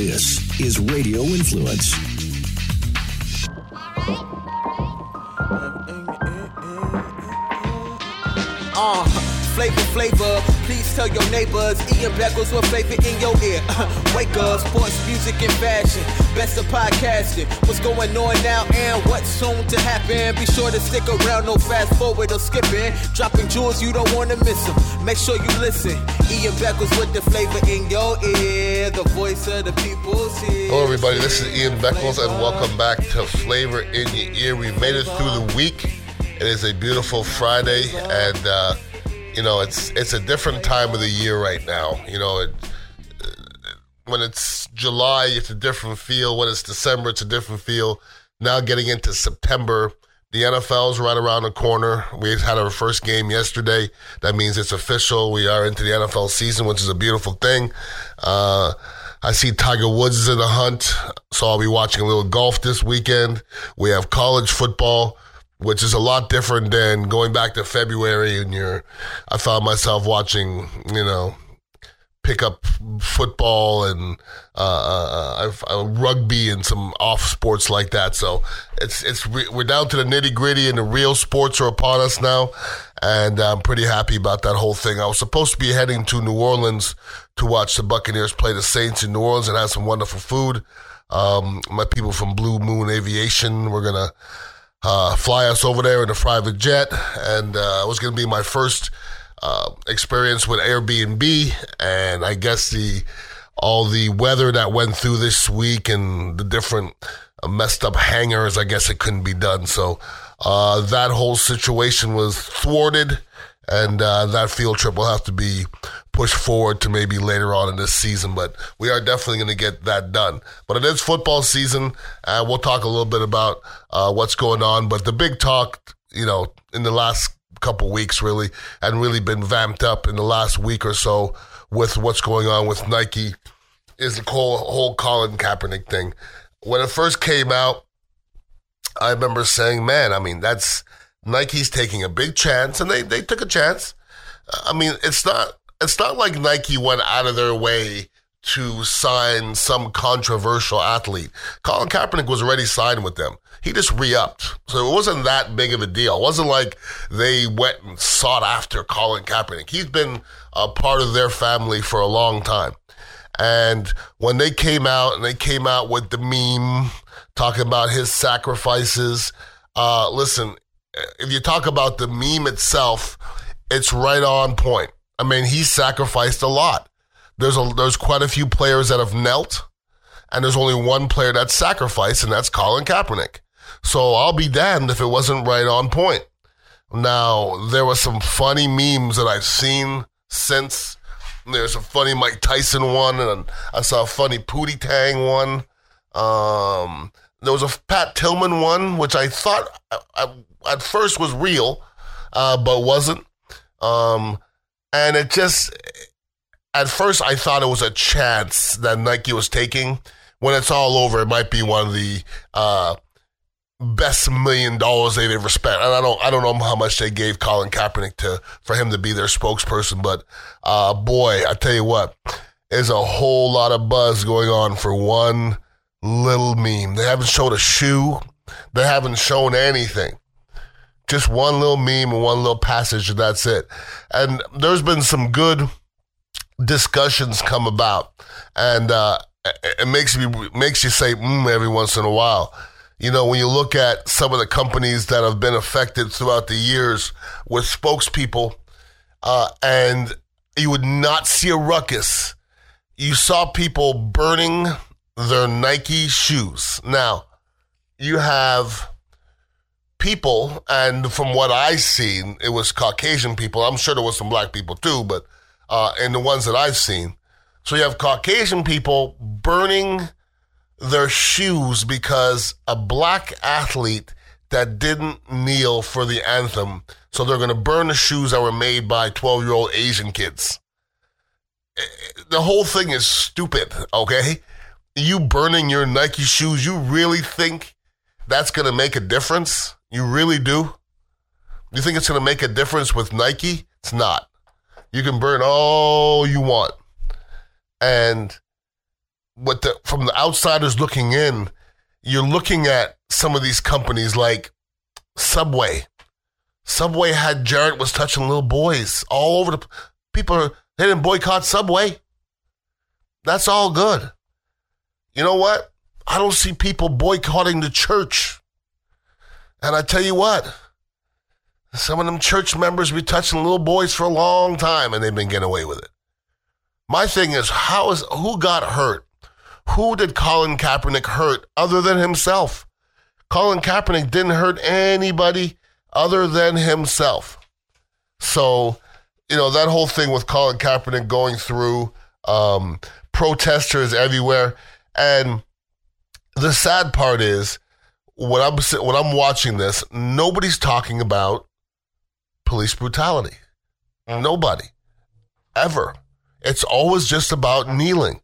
This is Radio Influence. Uh, flavor, flavor. Please tell your neighbors. Ian Beckles with flavor in your ear. Wake up, sports, music, and fashion. Best of podcasting. What's going on now and what's soon to happen? Be sure to stick around, no fast forward or skipping. Dropping jewels, you don't want to miss them. Make sure you listen. Ian Beckles with the flavor in your ear. The voice of the people's here. Hello, everybody. This is Ian Beckles, and welcome back to Flavor in Your Ear. We made it through the week. It is a beautiful Friday, and uh, you know it's it's a different time of the year right now. You know, it, when it's July, it's a different feel. When it's December, it's a different feel. Now getting into September, the NFL's right around the corner. We had our first game yesterday. That means it's official. We are into the NFL season, which is a beautiful thing. Uh, I see Tiger Woods is in the hunt, so I'll be watching a little golf this weekend. We have college football which is a lot different than going back to February and you're I found myself watching, you know, pickup football and uh, uh, uh, rugby and some off sports like that. So it's it's we're down to the nitty gritty and the real sports are upon us now, and I'm pretty happy about that whole thing. I was supposed to be heading to New Orleans to watch the Buccaneers play the Saints in New Orleans and have some wonderful food. Um, my people from Blue Moon Aviation, we're gonna uh, fly us over there in a private jet, and uh, it was going to be my first uh, experience with Airbnb, and I guess the all the weather that went through this week and the different uh, messed up hangars, I guess it couldn't be done. So uh, that whole situation was thwarted, and uh, that field trip will have to be push forward to maybe later on in this season, but we are definitely going to get that done. But it is football season, and we'll talk a little bit about uh, what's going on. But the big talk, you know, in the last couple weeks, really, and really been vamped up in the last week or so with what's going on with Nike, is the whole, whole Colin Kaepernick thing. When it first came out, I remember saying, "Man, I mean, that's." Nike's taking a big chance, and they, they took a chance. I mean, it's not it's not like Nike went out of their way to sign some controversial athlete. Colin Kaepernick was already signed with them. He just re-upped. So it wasn't that big of a deal. It wasn't like they went and sought after Colin Kaepernick. He's been a part of their family for a long time. And when they came out and they came out with the meme talking about his sacrifices, uh, listen, if you talk about the meme itself, it's right on point. I mean, he sacrificed a lot. There's a there's quite a few players that have knelt, and there's only one player that's sacrificed, and that's Colin Kaepernick. So I'll be damned if it wasn't right on point. Now there were some funny memes that I've seen since. There's a funny Mike Tyson one, and I saw a funny Pootie Tang one. Um, there was a Pat Tillman one, which I thought I, I, at first was real, uh, but wasn't. Um, and it just, at first, I thought it was a chance that Nike was taking. When it's all over, it might be one of the uh, best million dollars they've ever spent. And I don't, I don't know how much they gave Colin Kaepernick to for him to be their spokesperson, but uh, boy, I tell you what, there's a whole lot of buzz going on for one little meme. They haven't showed a shoe. They haven't shown anything just one little meme and one little passage, and that's it. And there's been some good discussions come about, and uh, it makes me makes you say mm, every once in a while. You know, when you look at some of the companies that have been affected throughout the years with spokespeople, uh, and you would not see a ruckus. You saw people burning their Nike shoes. Now, you have people, and from what I seen, it was Caucasian people. I'm sure there was some black people too, but uh, and the ones that I've seen. So you have Caucasian people burning their shoes because a black athlete that didn't kneel for the anthem. So they're going to burn the shoes that were made by 12 year old Asian kids. The whole thing is stupid, okay? You burning your Nike shoes, you really think that's going to make a difference? You really do? You think it's going to make a difference with Nike? It's not. You can burn all you want. And what the from the outsiders looking in, you're looking at some of these companies like Subway. Subway had Jared was touching little boys all over the people. They didn't boycott Subway. That's all good. You know what? I don't see people boycotting the church. And I tell you what, some of them church members be touching little boys for a long time and they've been getting away with it. My thing is, how is who got hurt? Who did Colin Kaepernick hurt other than himself? Colin Kaepernick didn't hurt anybody other than himself. So, you know, that whole thing with Colin Kaepernick going through um, protesters everywhere. And the sad part is when I'm when I'm watching this, nobody's talking about police brutality. Mm. Nobody. Ever. It's always just about kneeling.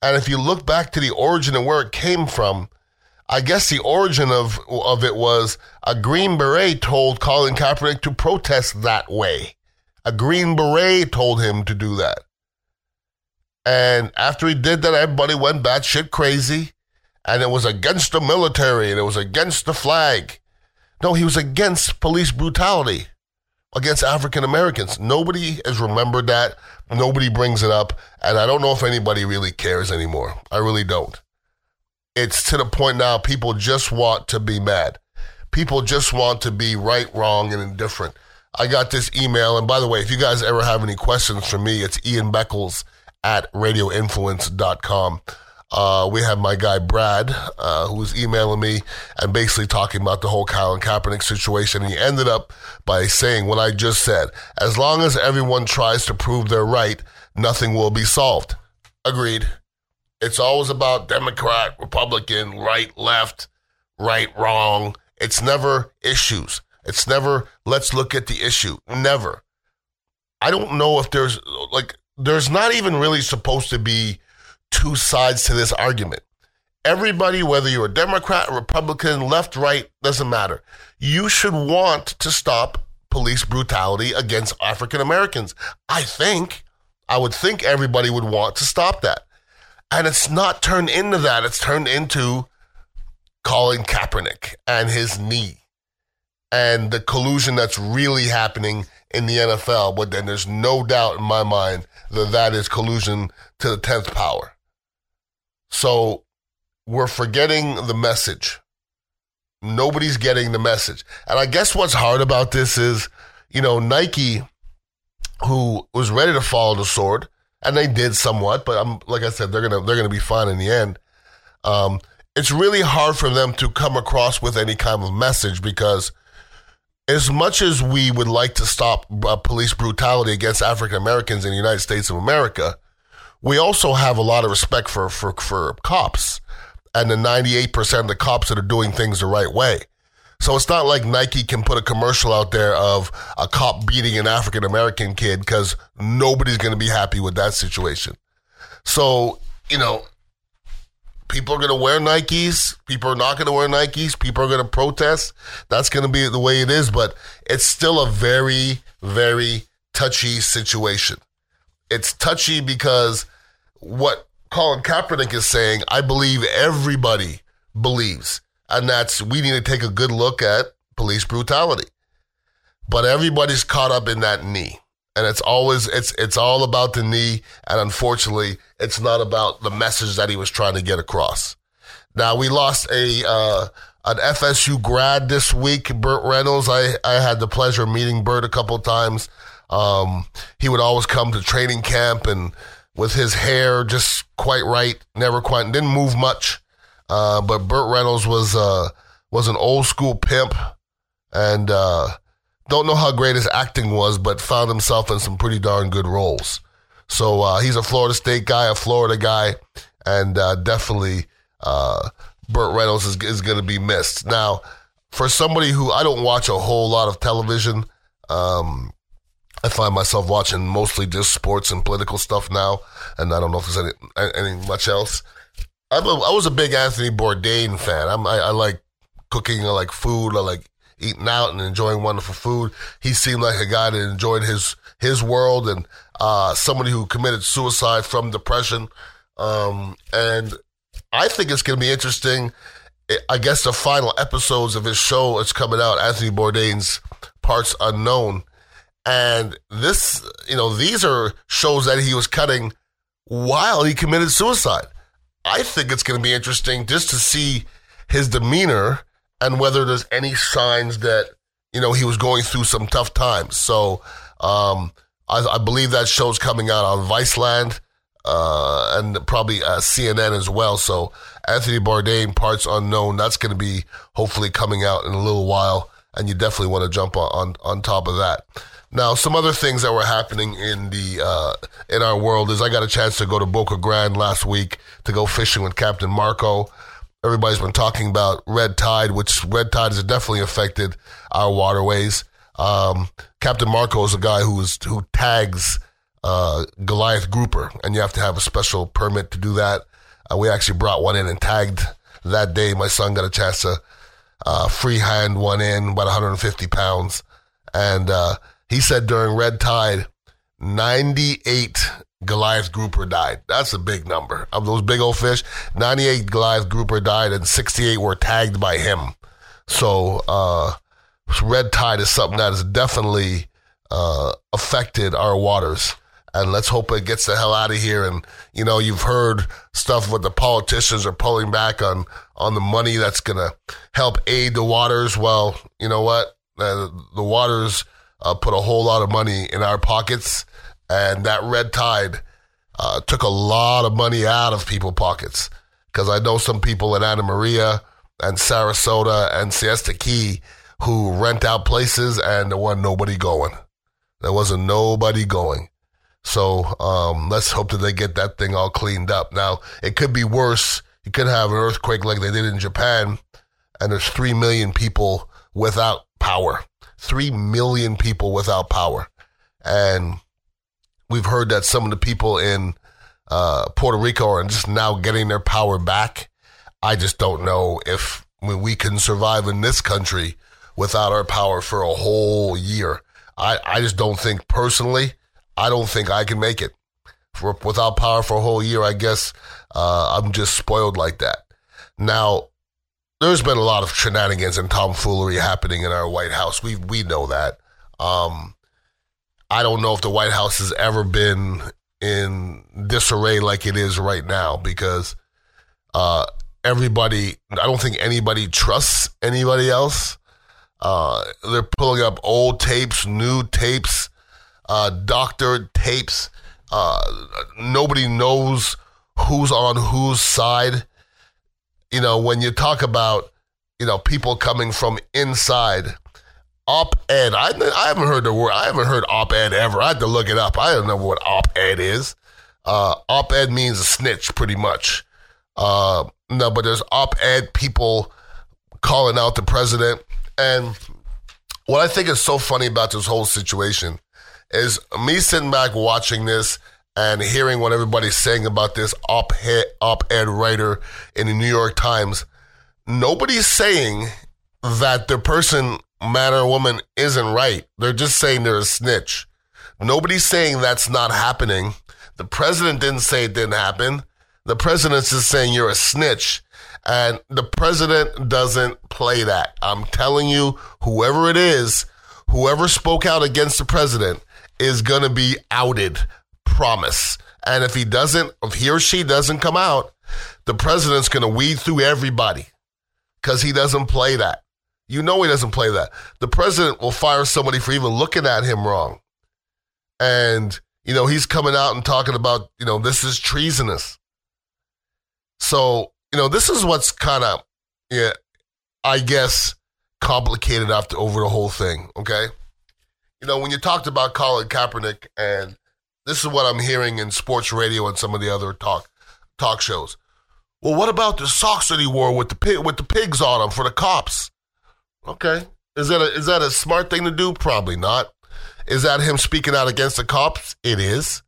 And if you look back to the origin of where it came from, I guess the origin of, of it was a Green Beret told Colin Kaepernick to protest that way. A Green Beret told him to do that. And after he did that, everybody went batshit crazy. And it was against the military and it was against the flag. No, he was against police brutality against African Americans. Nobody has remembered that. Nobody brings it up. And I don't know if anybody really cares anymore. I really don't. It's to the point now people just want to be mad. People just want to be right, wrong, and indifferent. I got this email. And by the way, if you guys ever have any questions for me, it's Ian Beckles at radioinfluence.com. Uh, we have my guy Brad, uh, who was emailing me and basically talking about the whole Colin Kaepernick situation. And he ended up by saying what I just said. As long as everyone tries to prove they're right, nothing will be solved. Agreed. It's always about Democrat, Republican, right, left, right, wrong. It's never issues. It's never, let's look at the issue. Never. I don't know if there's, like, there's not even really supposed to be two sides to this argument. Everybody, whether you're a Democrat, Republican, left, right, doesn't matter. You should want to stop police brutality against African Americans. I think, I would think everybody would want to stop that. And it's not turned into that, it's turned into Colin Kaepernick and his knee and the collusion that's really happening in the NFL. But then there's no doubt in my mind that that is collusion to the 10th power. So we're forgetting the message. Nobody's getting the message. And I guess what's hard about this is, you know, Nike, who was ready to follow the sword, and they did somewhat, but I'm like I said, they're gonna they're gonna be fine in the end. Um, it's really hard for them to come across with any kind of message because as much as we would like to stop uh, police brutality against African Americans in the United States of America, we also have a lot of respect for, for, for cops and the 98% of the cops that are doing things the right way. So it's not like Nike can put a commercial out there of a cop beating an African American kid because nobody's going to be happy with that situation. So, you know, people are going to wear Nikes. People are not going to wear Nikes. People are going to protest. That's going to be the way it is. But it's still a very, very touchy situation. It's touchy because what Colin Kaepernick is saying, I believe everybody believes. And that's we need to take a good look at police brutality. But everybody's caught up in that knee. And it's always it's it's all about the knee. And unfortunately, it's not about the message that he was trying to get across. Now we lost a uh, an FSU grad this week, Burt Reynolds. I, I had the pleasure of meeting Burt a couple times. Um, he would always come to training camp and with his hair just quite right, never quite didn't move much. Uh, but Burt Reynolds was uh, was an old school pimp, and uh, don't know how great his acting was, but found himself in some pretty darn good roles. So uh, he's a Florida State guy, a Florida guy, and uh, definitely uh, Burt Reynolds is, is going to be missed. Now, for somebody who I don't watch a whole lot of television, um, I find myself watching mostly just sports and political stuff now, and I don't know if there's any, much else. I'm a, I was a big Anthony Bourdain fan. I'm, I, I like cooking, I like food, I like eating out and enjoying wonderful food. He seemed like a guy that enjoyed his his world and uh, somebody who committed suicide from depression. Um, and I think it's going to be interesting. I guess the final episodes of his show is coming out. Anthony Bourdain's Parts Unknown, and this, you know, these are shows that he was cutting while he committed suicide. I think it's going to be interesting just to see his demeanor and whether there's any signs that you know he was going through some tough times. So um, I, I, believe that show's coming out on Viceland uh, and probably uh, CNN as well. So Anthony Bourdain, Parts Unknown, that's going to be hopefully coming out in a little while, and you definitely want to jump on, on, on top of that. Now, some other things that were happening in the uh, in our world is I got a chance to go to Boca Grande last week to go fishing with Captain Marco. Everybody's been talking about red tide, which red tide has definitely affected our waterways. Um, Captain Marco is a guy who's who tags uh, Goliath grouper, and you have to have a special permit to do that. Uh, we actually brought one in and tagged that day. My son got a chance to uh, freehand one in, about 150 pounds, and uh, he said during red tide, 98 Goliath grouper died. That's a big number. Of those big old fish, 98 Goliath grouper died and 68 were tagged by him. So, uh, red tide is something that has definitely uh, affected our waters. And let's hope it gets the hell out of here. And, you know, you've heard stuff what the politicians are pulling back on, on the money that's to help aid the waters. Well, you know what? Uh, the waters uh, put a whole lot of money in our pockets, and that red tide uh, took a lot of money out of people's pockets. Because I know some people in Anna Maria and Sarasota and Siesta Key who rent out places, and there wasn't nobody going. There wasn't nobody going. So um, let's hope that they get that thing all cleaned up. Now it could be worse. You could have an earthquake like they did in Japan, and there's three million people without power. 3 million people without power. And we've heard that some of the people in uh, Puerto Rico are just now getting their power back. I just don't know if we can survive in this country without our power for a whole year. I, I just don't think personally, I don't think I can make it. For, without power for a whole year, I guess uh, I'm just spoiled like that. Now, there's been a lot of shenanigans and tomfoolery happening in our White House. We we know that. Um, I don't know if the White House has ever been in disarray like it is right now because uh, everybody. I don't think anybody trusts anybody else. Uh, they're pulling up old tapes, new tapes, uh, doctored tapes. Uh, nobody knows who's on whose side you know, when you talk about, you know, people coming from inside, op ed, I, I haven't heard the word, I haven't heard op ed ever. I had to look it up. I don't know what op ed is. Uh, op ed means a snitch, pretty much. Uh, no, but there's op ed people calling out the president. And what I think is so funny about this whole situation is me sitting back watching this and hearing what everybody's saying about this op-ed, op-ed writer in the New York Times, nobody's saying that the person, man or woman, isn't right. They're just saying they're a snitch. Nobody's saying that's not happening. The president didn't say it didn't happen. The president's just saying you're a snitch. And the president doesn't play that. I'm telling you, whoever it is, whoever spoke out against the president is going to be outed promise. And if he doesn't, if he or she doesn't come out, the president's going to weed through everybody because he doesn't play that. You know he doesn't play that. The president will fire somebody for even looking at him wrong. And, you know, he's coming out and talking about, you know, this is treasonous. So, you know, this is what's kind of, yeah, I guess, complicated after over the whole thing, okay? You know, when you talked about Colin Kaepernick and this is what I'm hearing in sports radio and some of the other talk talk shows. Well, what about the socks that he wore with the pig, with the pigs on them for the cops? Okay, is that a, is that a smart thing to do? Probably not. Is that him speaking out against the cops? It is.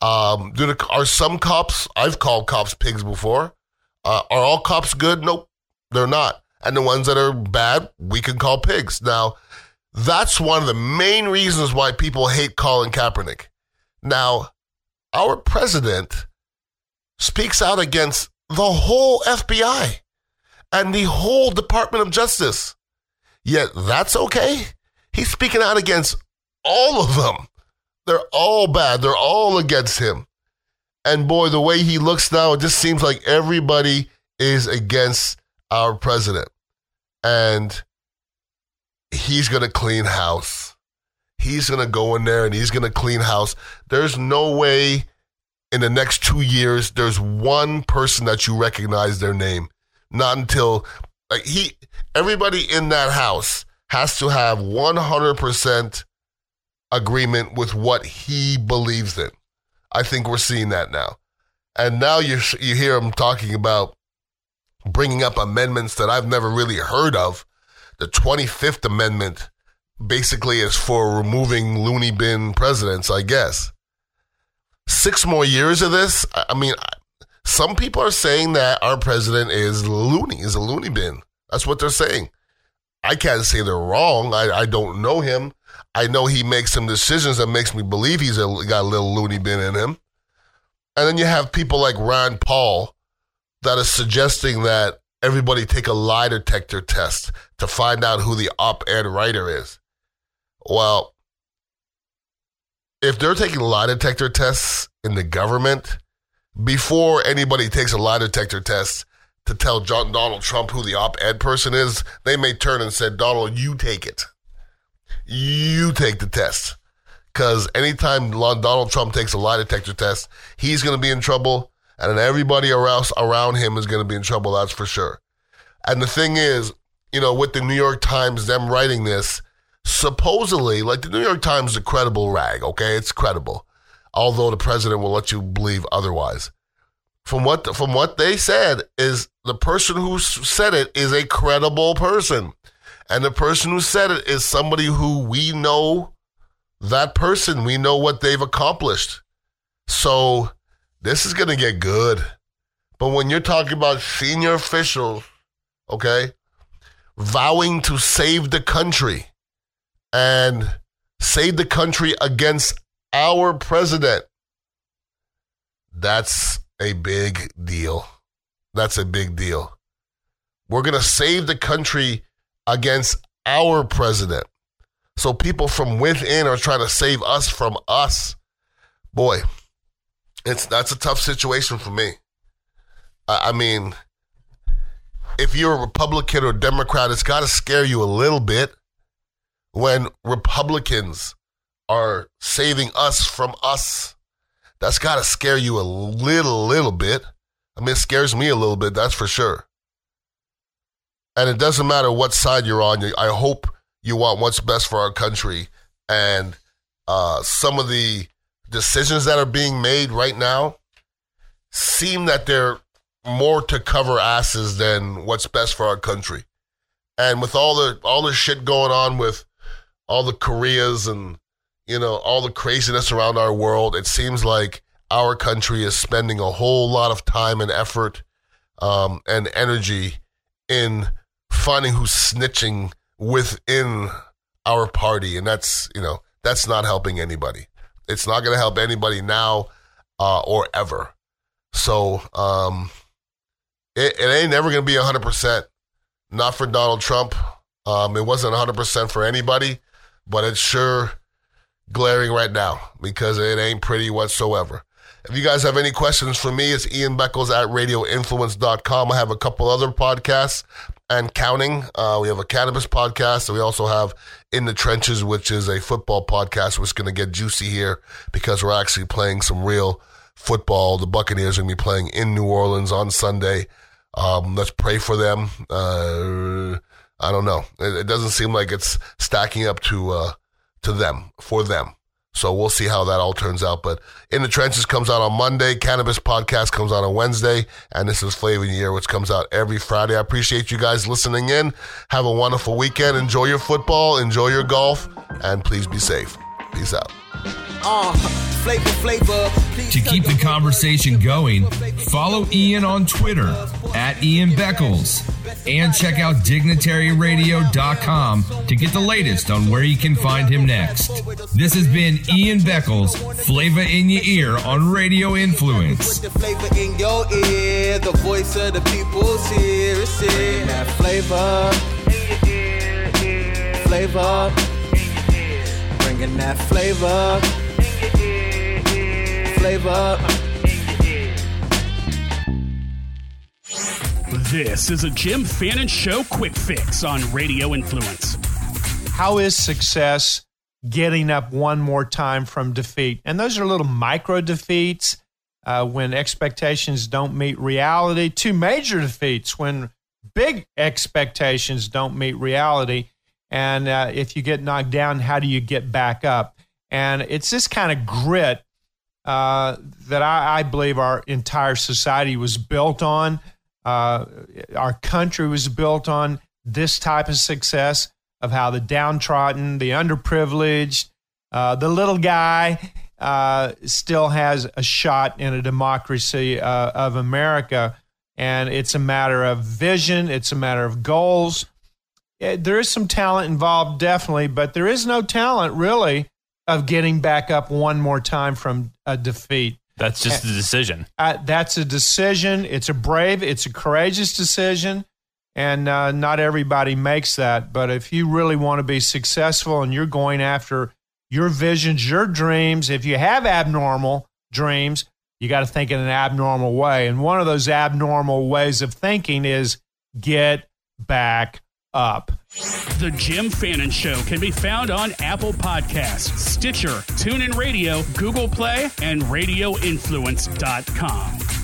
Um, do the, are some cops? I've called cops pigs before. Uh, are all cops good? Nope, they're not. And the ones that are bad, we can call pigs. Now, that's one of the main reasons why people hate Colin Kaepernick. Now, our president speaks out against the whole FBI and the whole Department of Justice. Yet that's okay. He's speaking out against all of them. They're all bad. They're all against him. And boy, the way he looks now, it just seems like everybody is against our president. And he's going to clean house. He's going to go in there and he's going to clean house. There's no way in the next two years there's one person that you recognize their name. Not until like he everybody in that house has to have 100% agreement with what he believes in. I think we're seeing that now. And now you you hear him talking about bringing up amendments that I've never really heard of. The 25th Amendment basically is for removing loony bin presidents, I guess. Six more years of this? I mean, some people are saying that our president is loony, is a loony bin. That's what they're saying. I can't say they're wrong. I, I don't know him. I know he makes some decisions that makes me believe he's a, got a little loony bin in him. And then you have people like Rand Paul that is suggesting that everybody take a lie detector test to find out who the op-ed writer is. Well, if they're taking lie detector tests in the government, before anybody takes a lie detector test to tell John Donald Trump who the op-ed person is, they may turn and say, Donald, you take it. You take the test. Because anytime Donald Trump takes a lie detector test, he's going to be in trouble, and everybody around, around him is going to be in trouble, that's for sure. And the thing is, you know, with the New York Times, them writing this, supposedly, like the New York Times is a credible rag, okay? It's credible, although the president will let you believe otherwise. From what from what they said is the person who said it is a credible person, and the person who said it is somebody who we know that person. We know what they've accomplished. So this is gonna get good. But when you're talking about senior officials, okay, vowing to save the country and save the country against our president. That's a big deal. That's a big deal. We're going to save the country against our president. So people from within are trying to save us from us. Boy, it's that's a tough situation for me. I, I mean, if you're a Republican or Democrat, it's got to scare you a little bit when Republicans are saving us from us. That's got to scare you a little, little bit. I mean, it scares me a little bit, that's for sure. And it doesn't matter what side you're on. I hope you want what's best for our country. And uh, some of the decisions that are being made right now seem that they're more to cover asses than what's best for our country. And with all the all the shit going on with all the Koreas and you know all the craziness around our world, it seems like our country is spending a whole lot of time and effort um, and energy in finding who's snitching within our party, and that's you know that's not helping anybody. It's not going to help anybody now uh, or ever. So um, it, it ain't never going to be hundred percent. Not for Donald Trump. Um, it wasn't hundred percent for anybody but it's sure glaring right now because it ain't pretty whatsoever. If you guys have any questions for me, it's Ian Beckles at radioinfluence.com. I have a couple other podcasts and counting. Uh, we have a cannabis podcast, and we also have In the Trenches, which is a football podcast, which is going to get juicy here because we're actually playing some real football. The Buccaneers are going to be playing in New Orleans on Sunday. Um, let's pray for them. Uh, I don't know. It, it doesn't seem like it's stacking up to uh, to them for them. So we'll see how that all turns out. But In the Trenches comes out on Monday. Cannabis Podcast comes out on Wednesday. And this is Flavor the Year, which comes out every Friday. I appreciate you guys listening in. Have a wonderful weekend. Enjoy your football, enjoy your golf, and please be safe. Peace out. Uh, flavor, flavor. To keep the conversation going, follow Ian on Twitter at Ian Beckles and check out dignitaryradio.com to get the latest on where you can find him next. This has been Ian Beckles, Flavor in Your Ear on Radio Influence. Put the flavor in your ear. The voice of the people's. That flavor. Flavor. Bringing that flavor. Flavor. This is a Jim Fannin Show quick fix on Radio Influence. How is success getting up one more time from defeat? And those are little micro defeats uh, when expectations don't meet reality, two major defeats when big expectations don't meet reality. And uh, if you get knocked down, how do you get back up? And it's this kind of grit uh, that I, I, believe our entire society was built on. Uh, our country was built on this type of success of how the downtrodden, the underprivileged, uh, the little guy uh, still has a shot in a democracy uh, of America. And it's a matter of vision, it's a matter of goals. It, there is some talent involved, definitely, but there is no talent really of getting back up one more time from a defeat. That's just a decision. Uh, that's a decision. It's a brave, it's a courageous decision. And uh, not everybody makes that. But if you really want to be successful and you're going after your visions, your dreams, if you have abnormal dreams, you got to think in an abnormal way. And one of those abnormal ways of thinking is get back up. The Jim Fannin Show can be found on Apple Podcasts, Stitcher, TuneIn Radio, Google Play, and RadioInfluence.com.